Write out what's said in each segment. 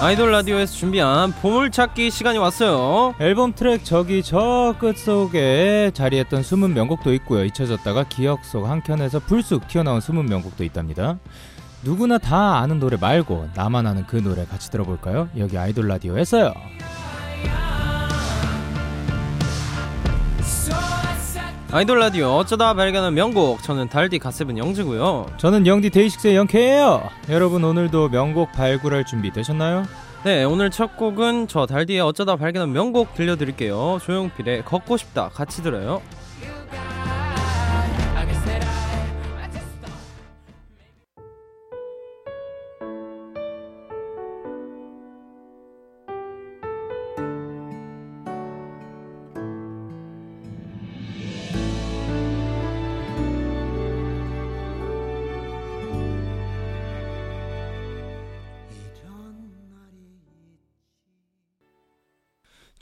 아이돌 라디오에서 준비한 보물찾기 시간이 왔어요. 앨범 트랙 저기 저 끝속에 자리했던 숨은 명곡도 있고요. 잊혀졌다가 기억 속 한켠에서 불쑥 튀어나온 숨은 명곡도 있답니다. 누구나 다 아는 노래 말고 나만 아는 그 노래 같이 들어볼까요? 여기 아이돌 라디오에서요. 아이돌 라디오 어쩌다 발견한 명곡 저는 달디 갓세븐 영지고요. 저는 영디 데이식스의 영케예요. 여러분 오늘도 명곡 발굴할 준비 되셨나요? 네 오늘 첫 곡은 저 달디의 어쩌다 발견한 명곡 들려드릴게요. 조용필의 걷고 싶다 같이 들어요.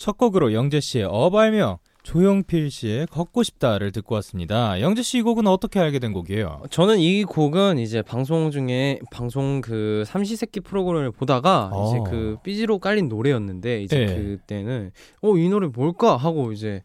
첫 곡으로 영재 씨의 어발명, 조용필 씨의 걷고 싶다를 듣고 왔습니다. 영재 씨 이 곡은 어떻게 알게 된 곡이에요? 저는 이 곡은 이제 방송 중에 방송 그 삼시세끼 프로그램을 보다가 어. 이제 그 BG로 깔린 노래였는데 이제 네. 그때는 어 이 노래 뭘까 하고 이제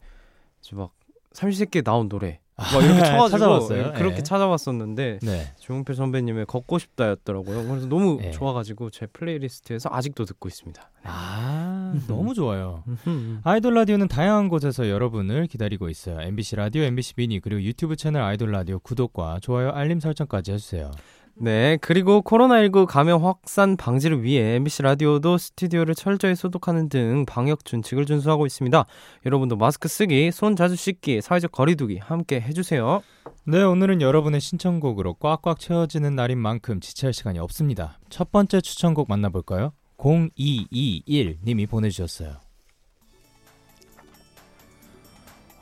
이제 막 삼시세끼에 나온 노래 막 이렇게 쳐가지고 찾아봤어요? 예, 그렇게 네. 찾아봤었는데 네. 조용필 선배님의 걷고 싶다였더라고요. 그래서 너무 네. 좋아가지고 제 playlist에서 아직도 듣고 있습니다. 아, 너무 좋아요. 음. 아이돌 라디오는 다양한 곳에서 여러분을 기다리고 있어요. MBC 라디오, MBC 미니, 그리고 유튜브 채널 아이돌 라디오 구독과 좋아요, 알림 설정까지 해주세요. 네, 그리고 코로나19 감염 확산 방지를 위해 MBC 라디오도 스튜디오를 철저히 소독하는 등 방역 준칙을 준수하고 있습니다. 여러분도 마스크 쓰기, 손 자주 씻기, 사회적 거리두기 함께 해주세요. 네, 오늘은 여러분의 신청곡으로 꽉꽉 채워지는 날인 만큼 지체할 시간이 없습니다. 첫 번째 추천곡 만나볼까요? 0221님이 보내주셨어요.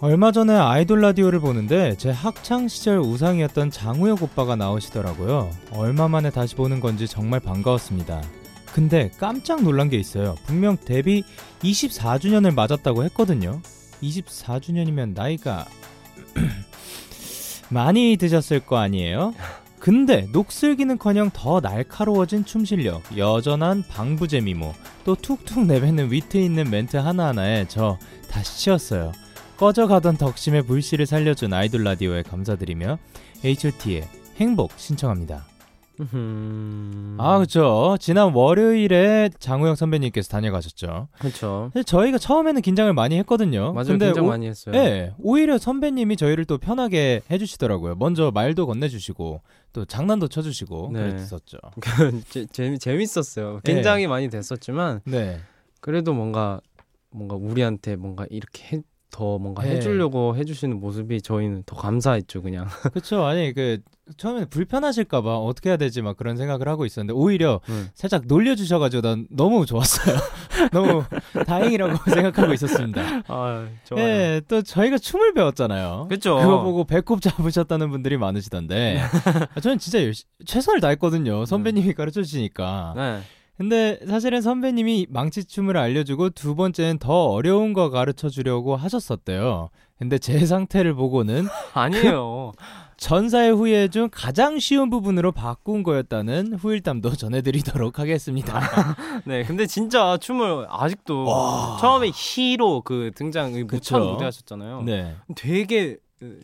얼마 전에 아이돌 라디오를 보는데 제 학창 시절 우상이었던 장우혁 오빠가 나오시더라고요. 얼마 만에 다시 보는 건지 정말 반가웠습니다. 근데 깜짝 놀란 게 있어요. 분명 데뷔 24주년을 맞았다고 했거든요. 24주년이면 나이가 많이 드셨을 거 아니에요? 근데 녹슬기는커녕 더 날카로워진 춤 실력, 여전한 방부제 미모, 또 툭툭 내뱉는 위트 있는 멘트 하나하나에 저 다시 치였어요. 꺼져가던 덕심의 불씨를 살려준 아이돌 라디오에 감사드리며 H.O.T의 행복 신청합니다. 아 그쵸 지난 월요일에 장우영 선배님께서 다녀가셨죠. 그렇죠. 저희가 처음에는 긴장을 많이 했거든요. 맞아요, 근데 긴장 오- 많이 했어요. 네, 오히려 선배님이 저희를 또 편하게 해주시더라고요. 먼저 말도 건네주시고 또 장난도 쳐주시고 네. 그랬었죠. 재, 재미, 재밌었어요. 긴장이 많이 됐었지만 네, 그래도 뭔가 뭔가 우리한테 뭔가 이렇게 해, 더 뭔가 네. 해주려고 해주시는 모습이 저희는 더 감사했죠, 그냥. 그쵸. 아니 그 처음에 불편하실까봐 어떻게 해야 되지 막 그런 생각을 하고 있었는데 오히려 음. 살짝 놀려주셔가지고 난 너무 좋았어요. 너무 다행이라고 생각하고 있었습니다. 아, 네, 또 저희가 춤을 배웠잖아요. 그쵸. 그거 보고 배꼽 잡으셨다는 분들이 많으시던데 아, 저는 진짜 열심 최선을 다했거든요. 선배님이 가르쳐 주시니까. 네. 근데 사실은 선배님이 망치춤을 알려주고 두 번째는 더 어려운 거 가르쳐 주려고 하셨었대요. 근데 제 상태를 보고는 아니에요. 전사의 후예 중 가장 쉬운 부분으로 바꾼 거였다는 후일담도 전해드리도록 하겠습니다. 네, 근데 진짜 춤을 아직도 처음에 히로 그 등장 그. 모창 무대 하셨잖아요. 네. 되게 그,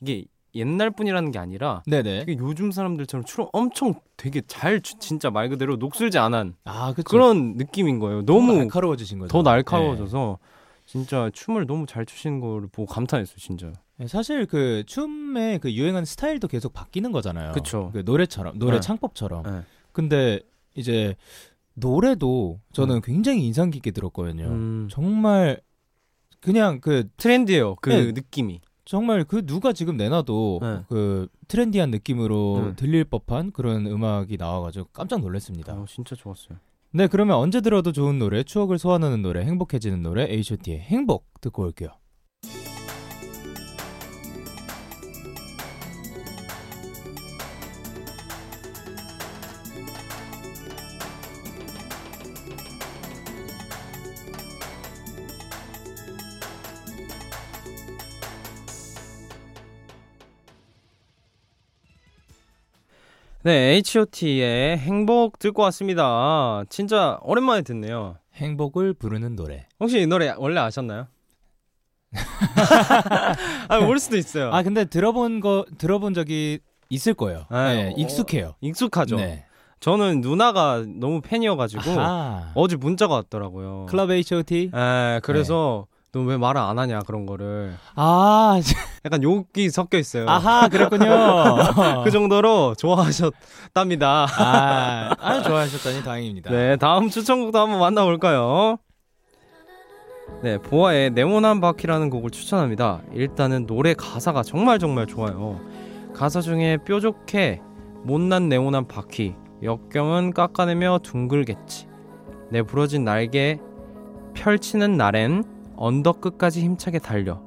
이게 옛날 뿐이라는 게 아니라 네네. 되게 요즘 사람들처럼 춤을 엄청 되게 잘 추- 진짜 말 그대로 녹슬지 않은 아, 그쵸. 그런 느낌인 거예요. 너무 날카로워지신 거죠. 더 날카로워져서 진짜 춤을 너무 잘 추시는 걸 보고 감탄했어요, 진짜. 네, 사실 그 춤의 그 유행하는 스타일도 계속 바뀌는 거잖아요. 그쵸. 그 노래처럼 노래 네. 창법처럼. 네. 근데 이제 노래도 저는 굉장히 인상 깊게 들었거든요. 음, 정말 그냥 그 트렌드예요, 그 네. 느낌이. 정말 그 누가 지금 내놔도 네. 그 트렌디한 느낌으로 네. 들릴 법한 그런 음악이 나와가지고 깜짝 놀랐습니다. 어, 진짜 좋았어요. 네, 그러면 언제 들어도 좋은 노래, 추억을 소환하는 노래, 행복해지는 노래, H.O.T의 행복 듣고 올게요. 네, H.O.T의 행복 듣고 왔습니다. 진짜 오랜만에 듣네요. 행복을 부르는 노래. 혹시 이 노래 원래 아셨나요? 아, 모를 수도 있어요. 아 근데 들어본 거 들어본 적이 있을 거예요. 아, 네, 어, 익숙해요. 익숙하죠. 네. 저는 누나가 너무 팬이어가지고 아하. 어제 문자가 왔더라고요. 클럽 H.O.T. 에, 그래서 너 왜 말을 안 하냐 그런 거를 아, 약간 욕이 섞여 있어요. 아하, 그랬군요. 그 정도로 좋아하셨답니다. 아, 아주 좋아하셨다니 다행입니다. 네, 다음 추천곡도 한번 만나볼까요? 네, 보아의 네모난 바퀴라는 곡을 추천합니다. 일단은 노래 가사가 정말 정말 좋아요. 가사 중에 뾰족해 못난 네모난 바퀴 역경은 깎아내며 둥글겠지. 내 부러진 날개 펼치는 날엔 언덕 끝까지 힘차게 달려.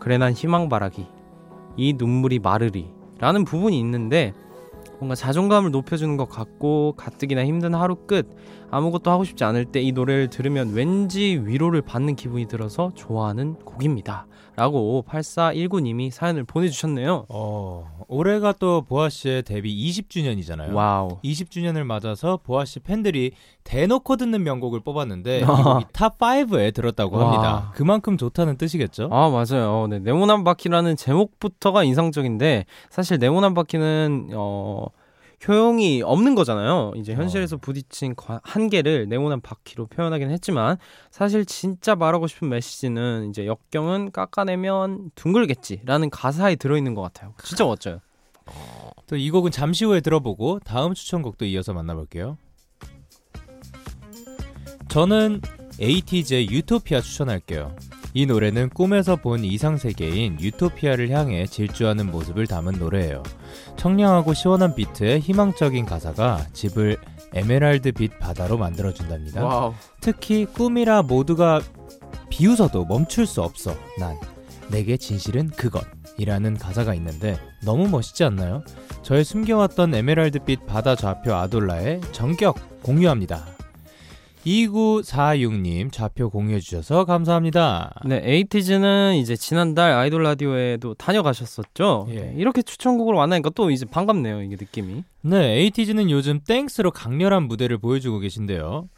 그래 난 희망 바라기. 이 눈물이 마르리. 라는 부분이 있는데 뭔가 자존감을 높여주는 것 같고 가뜩이나 힘든 하루 끝 아무것도 하고 싶지 않을 때 이 노래를 들으면 왠지 위로를 받는 기분이 들어서 좋아하는 곡입니다. 라고 8419님이 사연을 보내주셨네요. 어, 올해가 또 보아 씨의 데뷔 20주년이잖아요. wow. 20주년을 맞아서 보아 씨 팬들이 대놓고 듣는 명곡을 뽑았는데 top 5에 들었다고 와. 합니다. 그만큼 좋다는 뜻이겠죠? 아 맞아요. 네, 네모난 바퀴라는 제목부터가 인상적인데 사실 네모난 바퀴는 어 효용이 없는 거잖아요. 이제 현실에서 부딪힌 과- 한계를 네모난 바퀴로 표현하긴 했지만 사실 진짜 말하고 싶은 메시지는 이제 역경은 깎아내면 둥글겠지라는 가사에 들어있는 것 같아요. 진짜 멋져요. 또 이 곡은 잠시 후에 들어보고 다음 추천곡도 이어서 만나볼게요. 저는 에이티즈의 유토피아 추천할게요. 이 노래는 꿈에서 본 이상 세계인 유토피아를 향해 질주하는 모습을 담은 노래예요. 청량하고 시원한 비트에 희망적인 가사가 집을 에메랄드 빛 바다로 만들어준답니다. wow. 특히 꿈이라 모두가 비웃어도 멈출 수 없어. 난 내게 진실은 그것 이라는 가사가 있는데 너무 멋있지 않나요? 저의 숨겨왔던 에메랄드빛 바다 좌표 아돌라의 전격 공유합니다. 2946님 좌표 공유해 주셔서 감사합니다. 네, 에이티즈는 이제 지난달 아이돌 라디오에도 다녀가셨었죠. 예. 네, 이렇게 추천곡으로 만나니까 또 이제 반갑네요, 이게 느낌이. 네, 에이티즈는 요즘 땡스로 강렬한 무대를 보여주고 계신데요.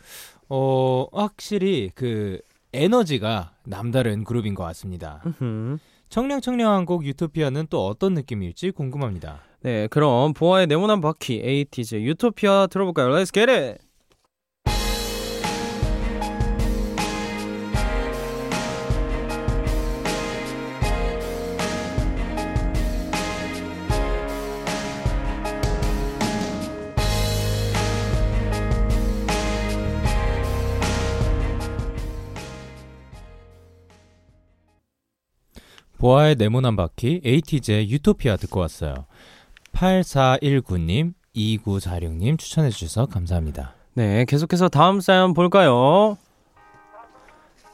어, 확실히 그 에너지가 남다른 그룹인 것 같습니다. 흠. 청량청량한 곡 유토피아는 또 어떤 느낌일지 궁금합니다. 네, 그럼 보아의 네모난 바퀴 에이티즈 유토피아 들어볼까요? Let's get it. 보아의 네모난 바퀴, 에이티즈의 유토피아 듣고 왔어요. 8419님, 2946님 추천해 주셔서 감사합니다. 네, 계속해서 다음 사연 볼까요?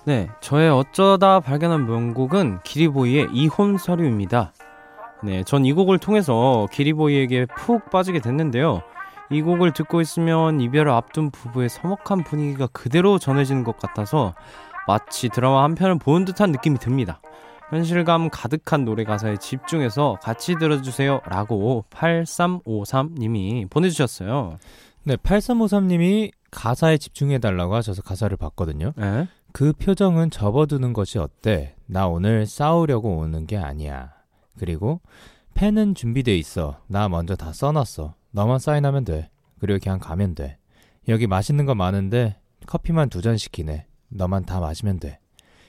네, 저의 어쩌다 발견한 명곡은 기리보이의 이혼 서류입니다. 네, 전 이 곡을 통해서 기리보이에게 푹 빠지게 됐는데요. 이 곡을 듣고 있으면 이별을 앞둔 부부의 서먹한 분위기가 그대로 전해지는 것 같아서 마치 드라마 한 편을 보는 듯한 느낌이 듭니다. 현실감 가득한 노래 가사에 집중해서 같이 들어주세요 라고 8353님이 보내주셨어요. 네, 8353님이 가사에 집중해달라고 하셔서 가사를 봤거든요. 네? 그 표정은 접어두는 것이 어때? 나 오늘 싸우려고 오는 게 아니야. 그리고 펜은 준비돼 있어. 나 먼저 다 써놨어. 너만 사인하면 돼. 그리고 그냥 가면 돼. 여기 맛있는 거 많은데 커피만 두 잔 시키네. 너만 다 마시면 돼.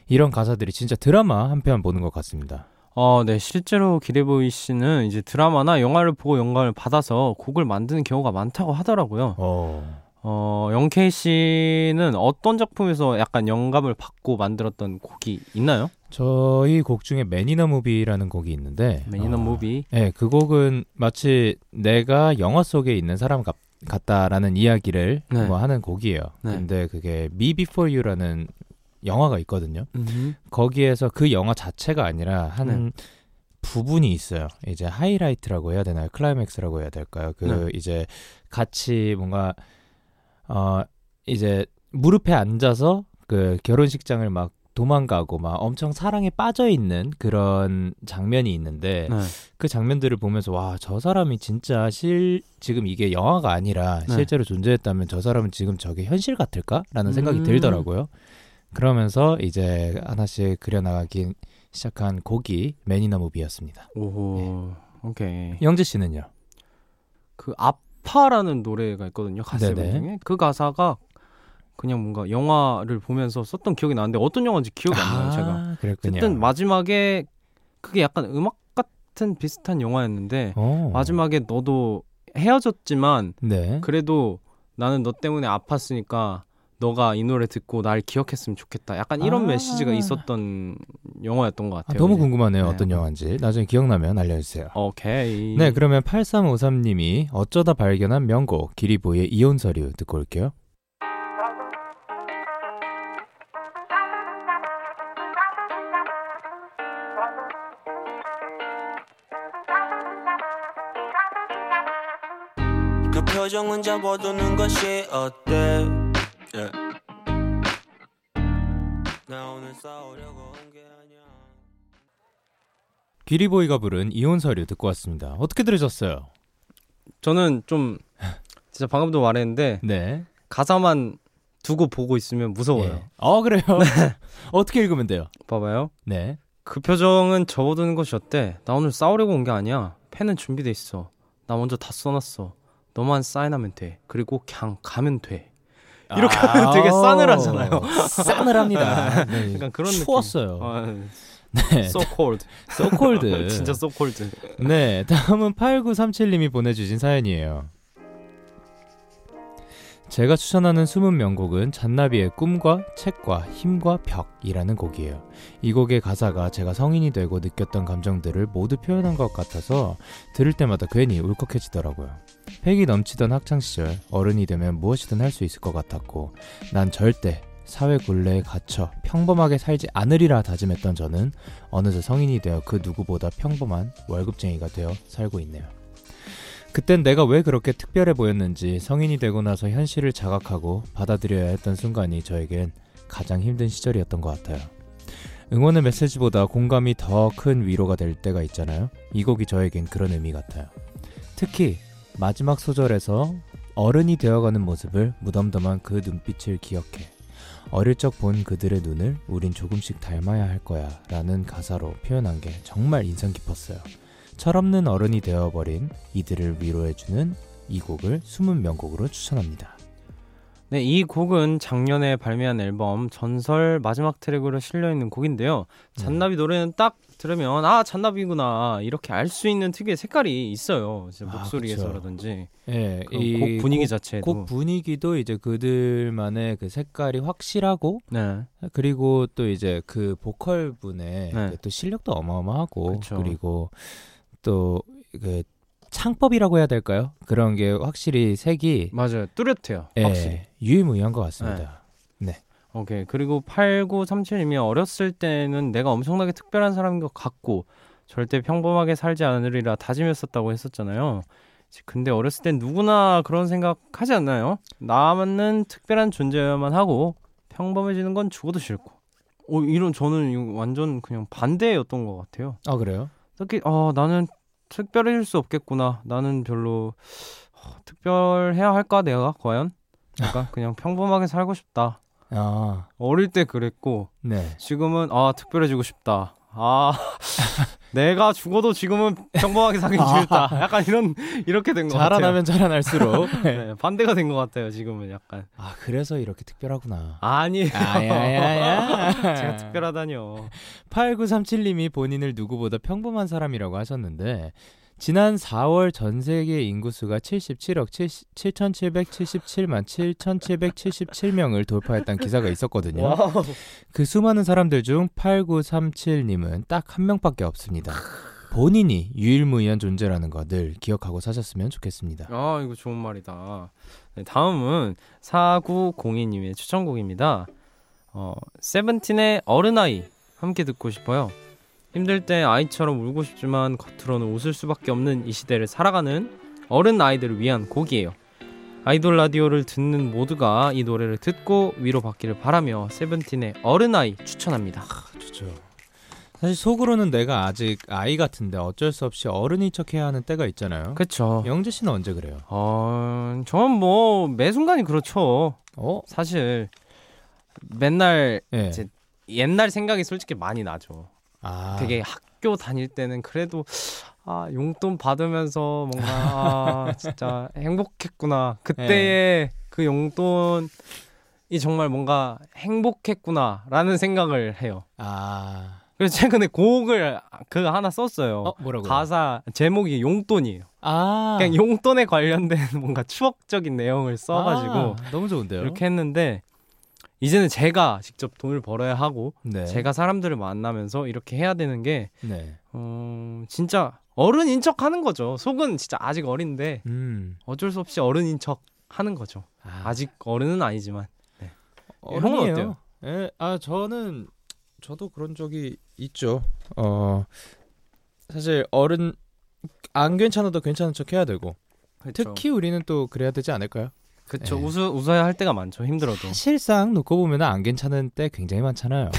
이런 가사들이 진짜 드라마 한 편 보는 것 같습니다. 어, 네. 실제로 기대보이 씨는 이제 드라마나 영화를 보고 영감을 받아서 곡을 만드는 경우가 많다고 하더라고요. 어, 어, 영케이 씨는 어떤 작품에서 약간 영감을 받고 만들었던 곡이 있나요? 저희 곡 중에 매니너 무비라는 곡이 있는데 매니너 어, 무비. 네, 그 곡은 마치 내가 영화 속에 있는 사람 같, 같다라는 이야기를 네. 뭐 하는 곡이에요. 네. 근데 그게 Me Before You라는 영화가 있거든요. 음. 거기에서 그 영화 자체가 아니라 한 네. 부분이 있어요. 이제 하이라이트라고 해야 되나요? 클라이맥스라고 해야 될까요? 그 네. 이제 같이 뭔가 어 이제 무릎에 앉아서 그 결혼식장을 막 도망가고 막 엄청 사랑에 빠져 있는 그런 장면이 있는데 네. 그 장면들을 보면서 와 저 사람이 진짜 실 지금 이게 영화가 아니라 네. 실제로 존재했다면 저 사람은 지금 저게 현실 같을까라는 생각이 음. 들더라고요. 그러면서 이제 하나씩 그려나가기 시작한 곡이 매니나 무비였습니다. 오호. 오케이. 영재 씨는요? 그 아파라는 노래가 있거든요. 가사. 중에 그 가사가 그냥 뭔가 영화를 보면서 썼던 기억이 나는데 어떤 영화인지 기억이 안 나요. 제가. 아, 그랬군요. 어쨌든 마지막에 그게 약간 음악 같은 비슷한 영화였는데 어. 마지막에 너도 헤어졌지만 네. 그래도 나는 너 때문에 아팠으니까 너가 이 노래 듣고 날 기억했으면 좋겠다. 약간 이런 아. 메시지가 있었던 영화였던 것 아, 같아요. 너무 궁금하네요. 네. 어떤 영화인지. 나중에 기억나면 알려주세요. 오케이. 네, 그러면 8353님이 어쩌다 발견한 명곡 기리보이의 이혼 서류 듣고 올게요. 그 표정은 접어두는 것이 어때 예. 나 오늘 싸우려고 온게 아니야 기리보이가 부른 이혼 서류 듣고 왔습니다. 어떻게 들으셨어요? 저는 좀 진짜 방금도 말했는데 네. 가사만 두고 보고 있으면 무서워요. 예. 어, 그래요? 어떻게 읽으면 돼요? 봐봐요. 네. 그 표정은 접어두는 것이 어때? 나 오늘 싸우려고 온 게 아니야. 펜은 준비돼 있어. 나 먼저 다 써놨어. 너만 사인하면 돼. 그리고 그냥 가면 돼. 이렇게 하면 되게 싸늘하잖아요. 싸늘합니다. 네. 약간 그런 추웠어요. 느낌. 네. 아, so cold. so cold. 진짜 so cold. 네, 다음은 8937님이 보내주신 사연이에요. 제가 추천하는 숨은 명곡은 잔나비의 꿈과 책과 힘과 벽이라는 곡이에요. 이 곡의 가사가 제가 성인이 되고 느꼈던 감정들을 모두 표현한 것 같아서 들을 때마다 괜히 울컥해지더라고요. 패기 넘치던 학창시절 어른이 되면 무엇이든 할 수 있을 것 같았고 난 절대 사회 굴레에 갇혀 평범하게 살지 않으리라 다짐했던 저는 어느새 성인이 되어 그 누구보다 평범한 월급쟁이가 되어 살고 있네요. 그땐 내가 왜 그렇게 특별해 보였는지 성인이 되고 나서 현실을 자각하고 받아들여야 했던 순간이 저에겐 가장 힘든 시절이었던 것 같아요. 응원의 메시지보다 공감이 더 큰 위로가 될 때가 있잖아요. 이 곡이 저에겐 그런 의미 같아요. 특히 마지막 소절에서 어른이 되어가는 모습을 무덤덤한 그 눈빛을 기억해. 어릴 적 본 그들의 눈을 우린 조금씩 닮아야 할 거야 라는 가사로 표현한 게 정말 인상 깊었어요. 철없는 어른이 되어버린 이들을 위로해주는 이 곡을 숨은 명곡으로 추천합니다. 네, 이 곡은 작년에 발매한 앨범 전설 마지막 트랙으로 실려 있는 곡인데요. 잔나비 노래는 딱 들으면 아 잔나비구나 이렇게 알 수 있는 특유의 색깔이 있어요. 아, 목소리에서라든지 예, 그곡 분위기 자체도. 곡 분위기도 이제 그들만의 그 색깔이 확실하고 네, 그리고 또 이제 그 보컬 분의 네. 또 실력도 어마어마하고 그쵸. 그리고 또그 창법이라고 해야 될까요? 그런 게 확실히 색이 맞아요. 뚜렷해요. 예, 확실히. 유의무이한 것 같습니다. 오케이. 그리고 8937님이 어렸을 때는 내가 엄청나게 특별한 사람인 것 같고 절대 평범하게 살지 않으리라 다짐했었다고 했었잖아요. 근데 어렸을 땐 누구나 그런 생각 하지 않나요? 나는 특별한 존재여야만 하고 평범해지는 건 죽어도 싫고. 어, 이런 저는 완전 그냥 반대였던 것 같아요. 아 그래요? 특히 어, 나는 특별해질 수 없겠구나. 나는 별로 어, 특별해야 할까 내가 과연? 약간 그냥 평범하게 살고 싶다. 아 어릴 때 그랬고 네. 지금은 아 특별해지고 싶다. 아 내가 죽어도 지금은 평범하게 살기 싫다. 약간 이런 이렇게 된 것 같아요. 자라나면 자라날수록 네, 반대가 된 것 같아요. 지금은 약간 아 그래서 이렇게 특별하구나. 아니에요. 아야야야. 제가 특별하다뇨. 8937님이 본인을 누구보다 평범한 사람이라고 하셨는데 지난 4월 전 세계 인구수가 77억 7,777만 7,777명을 돌파했다는 기사가 있었거든요. wow. 그 수많은 사람들 중 8937님은 딱 한 명밖에 없습니다. 본인이 유일무이한 존재라는 거 늘 기억하고 사셨으면 좋겠습니다. 아 이거 좋은 말이다. 네, 다음은 4902님의 추천곡입니다. 어, 세븐틴의 어른아이 함께 듣고 싶어요. 힘들 때 아이처럼 울고 싶지만 겉으로는 웃을 수밖에 없는 이 시대를 살아가는 어른 아이들을 위한 곡이에요. 아이돌 라디오를 듣는 모두가 이 노래를 듣고 위로받기를 바라며 세븐틴의 어른아이 추천합니다. 좋죠. 사실 속으로는 내가 아직 아이 같은데 어쩔 수 없이 어른인 척해야 하는 때가 있잖아요. 그쵸. 영재 씨는 언제 그래요? 어, 저는 뭐 매 순간이 그렇죠. 어? 사실 맨날 예. 이제 옛날 생각이 솔직히 많이 나죠. 아. 되게 학교 다닐 때는 그래도 아 용돈 받으면서 뭔가 아, 진짜 행복했구나 그때의 그 용돈이 정말 뭔가 행복했구나라는 생각을 해요. 아. 그래서 최근에 곡을 그 하나 썼어요. 어, 뭐라고요? 가사 제목이 용돈이에요. 아. 그냥 용돈에 관련된 뭔가 추억적인 내용을 써가지고 아, 너무 좋은데요. 이렇게 했는데 이제는 제가 직접 돈을 벌어야 하고 네. 제가 사람들을 만나면서 이렇게 해야 되는 게 네. 어, 진짜 어른인 척 하는 거죠. 속은 진짜 아직 어린데 음. 어쩔 수 없이 어른인 척 하는 거죠. 아, 아직 어른은 아니지만. 어른이에요. 형은 어때요? 예, 아 저는 저도 그런 적이 있죠. 어 사실 어른 안 괜찮아도 괜찮은 척 해야 되고 특히 우리는 또 그래야 되지 않을까요? 그쵸 예. 웃어 웃어야 할 때가 많죠. 힘들어도. 실상 놓고 보면 안 괜찮은 때 굉장히 많잖아요.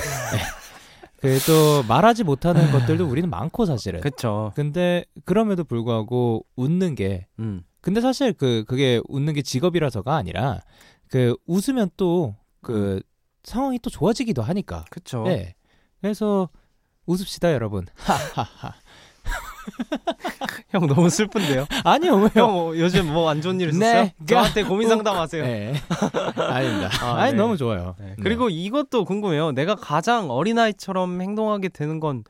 그또 말하지 못하는 것들도 우리는 많고 사실은. 그쵸. 근데 그럼에도 불구하고 웃는 게 음. 근데 사실 그 그게 웃는 게 직업이라서가 아니라 그 웃으면 또그 상황이 또 좋아지기도 하니까. 그쵸. 네. 그래서 웃읍시다 여러분. 형 너무 슬픈데요. 아니요 왜요? 형 어, 요즘 뭐 안 좋은 일 있었어요? 네. 저한테 고민 상담하세요. 네. 아닙니다. 아, 아, 니 네. 너무 좋아요. 네. 네. 그리고 이것도 궁금해요. 내가 가장 어린아이처럼 행동하게 되는 건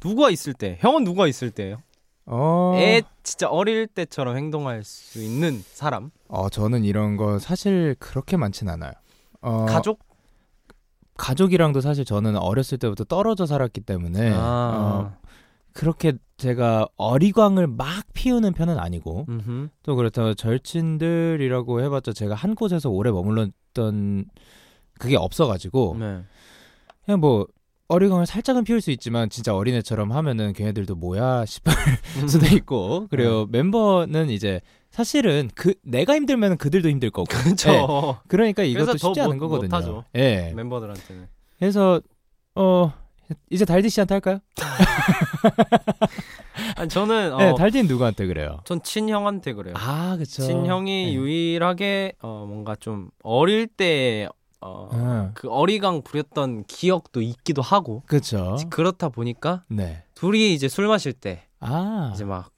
누가 있을 때? 형은 누가 있을 때예요? 어, 애 진짜 어릴 때처럼 행동할 수 있는 사람? 어 저는 이런 거 사실 그렇게 많진 않아요. 어, 가족? 가족이랑도 사실 저는 어렸을 때부터 떨어져 살았기 때문에 아. 어, 그렇게 제가 어리광을 막 피우는 편은 아니고 음흠. 또 그렇다고 절친들이라고 해봤자 제가 한 곳에서 오래 머물렀던 그게 없어가지고 네. 그냥 뭐 어리광을 살짝은 피울 수 있지만 진짜 어린애처럼 하면은 걔네들도 뭐야 싶을 수도 있고 그리고 네. 멤버는 이제 사실은 그 내가 힘들면 그들도 힘들 거고 그쵸. 네. 그러니까 이것도 쉽지 않은 못- 거거든요. 예. 멤버들한테는. 그래서 어 이제 달디 씨한테 할까요? 아니 저는 어, 네, 달디는 누구한테 그래요? 전 친형한테 그래요. 아, 그쵸. 친형이 네. 유일하게 어 뭔가 좀 어릴 때 어, 아. 그 어리광 부렸던 기억도 있기도 하고 그쵸. 그렇다 보니까 네. 둘이 이제 술 마실 때 아. 이제 막막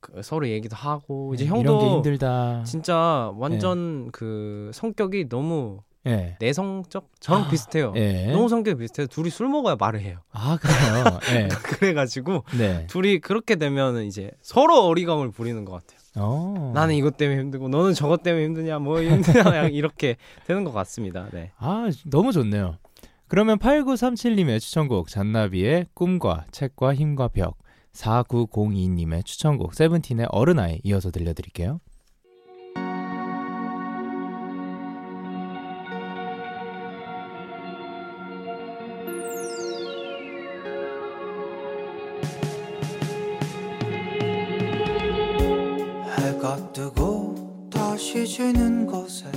그 서로 얘기도 하고 이제 게 형도 힘들다. 진짜 완전 그 성격이 너무 예. 내성적 저랑 아, 비슷해요. 예. 너무 성격이 비슷해요. 둘이 술 먹어야 말을 해요. 아, 그래요. 예. 그래가지고 네. 둘이 그렇게 되면은 이제 서로 어리광을 부리는 것 같아요. 어. 나는 이것 때문에 힘들고 너는 저것 때문에 힘드냐 뭐 힘드냐 이렇게 되는 것 같습니다. 네. 아, 너무 좋네요. 그러면 8937님의 추천곡 잔나비의 꿈과 책과 힘과 벽 4902님의 추천곡 세븐틴의 어른아이 이어서 들려드릴게요. 지는 곳에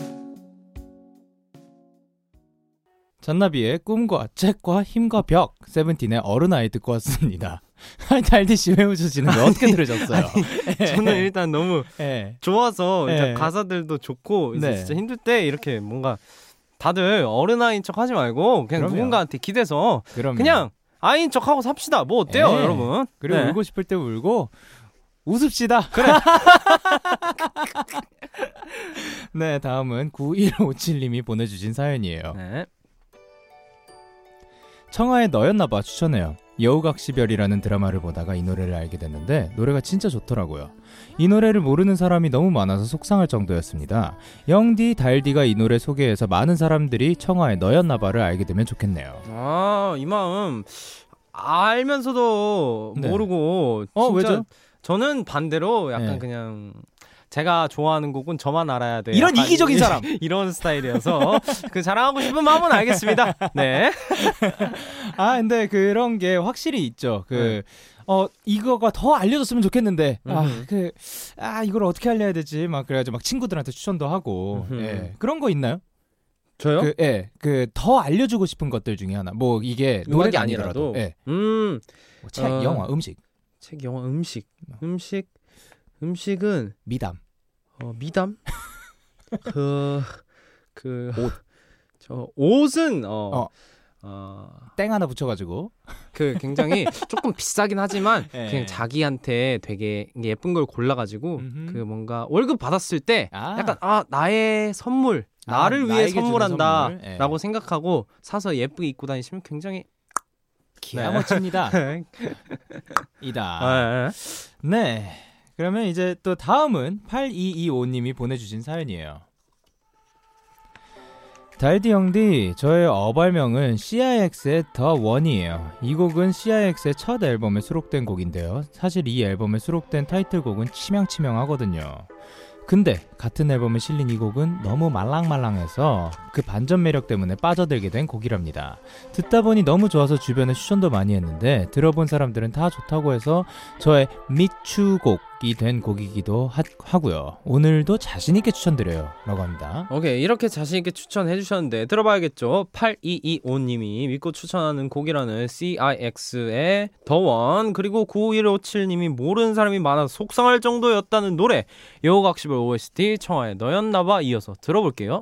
잔나비의 꿈과 책과 힘과 벽 세븐틴의 어른아이 듣고 왔습니다. 달디 씨왜 웃으시는 거 어떻게 들으셨어요? 저는 일단 너무 예. 좋아서 네. 일단 가사들도 좋고 이제 네. 진짜 힘들 때 이렇게 뭔가 다들 어른아이인 척 하지 말고 그냥 그럼요. 누군가한테 기대서 그럼 그냥 아이인 척 하고 삽시다. 뭐 어때요, 네. 여러분? 그리고 네. 울고 싶을 때 울고 웃읍시다. 그래. 네, 다음은 9157님이 보내주신 사연이에요. 네. 청하의 너였나봐 추천해요. 여우각시별이라는 드라마를 보다가 이 노래를 알게 됐는데 노래가 진짜 좋더라고요. 이 노래를 모르는 사람이 너무 많아서 속상할 정도였습니다. 영디, 달디가 이 노래 소개해서 많은 사람들이 청하의 너였나봐를 알게 되면 좋겠네요. 아, 이 마음 알면서도 네. 모르고 어, 진짜 왜죠? 저는 반대로 약간 네. 그냥 제가 좋아하는 곡은 저만 알아야 돼. 이런 이기적인 이- 사람. 이런 스타일이어서 그 자랑하고 싶은 마음은 알겠습니다. 네. 아 근데 그런 게 확실히 있죠. 그 네. 어 이거가 더 알려졌으면 좋겠는데 음흠. 아 그 아 이걸 어떻게 알려야 되지 막 그래가지고 막 친구들한테 추천도 하고 음흠. 예. 그런 거 있나요? 저요? 그 예. 그 더 알려주고 싶은 것들 중에 하나. 뭐 이게 노래가 아니라도. 아니라도 예. 음. 뭐 책, 어. 영화, 음식, 책, 영화, 음식. 음식. 음식은 미담. 어, 미담? 그, 그, 옷. 저, 옷은, 어, 어. 어, 땡 하나 붙여가지고 그 굉장히 조금 비싸긴 하지만 예. 그냥 자기한테 되게 예쁜 걸 골라가지고 음흠. 그 뭔가 월급 받았을 때 아. 약간 아 나의 선물 아, 나를 위해 선물한다라고 선물. 예. 생각하고 사서 예쁘게 입고 다니시면 굉장히 기가 네. 막힙니다. 네. 이다. 네. 그러면 이제 또 다음은 8225님이 보내주신 사연이에요. 달디 형디, 저의 어발명은 CIX의 더 원이에요. 이 곡은 CIX의 첫 앨범에 수록된 곡인데요. 사실 이 앨범에 수록된 타이틀곡은 치명치명하거든요. 근데 같은 앨범에 실린 이 곡은 너무 말랑말랑해서 그 반전 매력 때문에 빠져들게 된 곡이랍니다. 듣다 보니 너무 좋아서 주변에 추천도 많이 했는데 들어본 사람들은 다 좋다고 해서 저의 미추곡이 된 곡이기도 하, 하고요. 오늘도 자신있게 추천드려요. 라고 합니다. 오케이 이렇게 자신있게 추천해 주셨는데 들어봐야겠죠 8225님이 믿고 추천하는 곡이라는 CIX의 더원 그리고 9157님이 모르는 사람이 많아서 속상할 정도였다는 노래 여우각시벌 OST 청하의 너였나봐 이어서 들어볼게요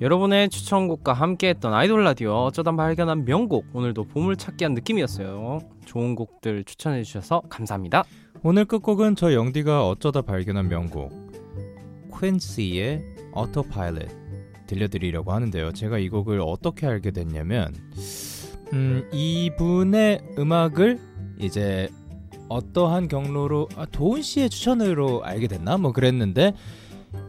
여러분의 추천곡과 함께했던 아이돌 라디오 어쩌다 발견한 명곡 오늘도 보물찾기한 느낌이었어요. 좋은 곡들 추천해 주셔서 감사합니다. 오늘 끝곡은 저 영디가 어쩌다 발견한 명곡 퀸시의 어토파일럿 들려드리려고 하는데요. 제가 이 곡을 어떻게 알게 됐냐면 음, 이분의 음악을 이제 어떠한 경로로 아, 도훈 씨의 추천으로 알게 됐나? 뭐 그랬는데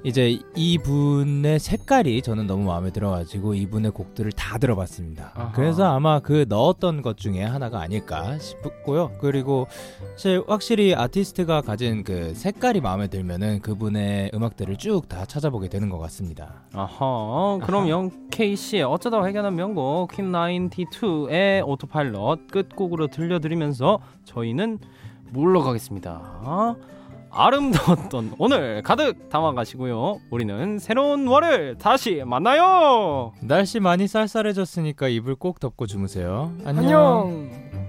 이제 이분의 색깔이 저는 너무 마음에 들어가지고 이분의 곡들을 다 들어봤습니다. 아하. 그래서 아마 그 넣었던 것 중에 하나가 아닐까 싶고요. 그리고 사실 확실히 아티스트가 가진 그 색깔이 마음에 들면은 그분의 음악들을 쭉 다 찾아보게 되는 것 같습니다. 아하 그럼 영케이씨의 어쩌다 발견한 명곡 퀸 92의 오토파일럿 끝곡으로 들려드리면서 저희는 물러가겠습니다 아름다웠던 오늘 가득 담아가시고요 우리는 새로운 월을 다시 만나요 날씨 많이 쌀쌀해졌으니까 이불 꼭 덮고 주무세요. 안녕. 안녕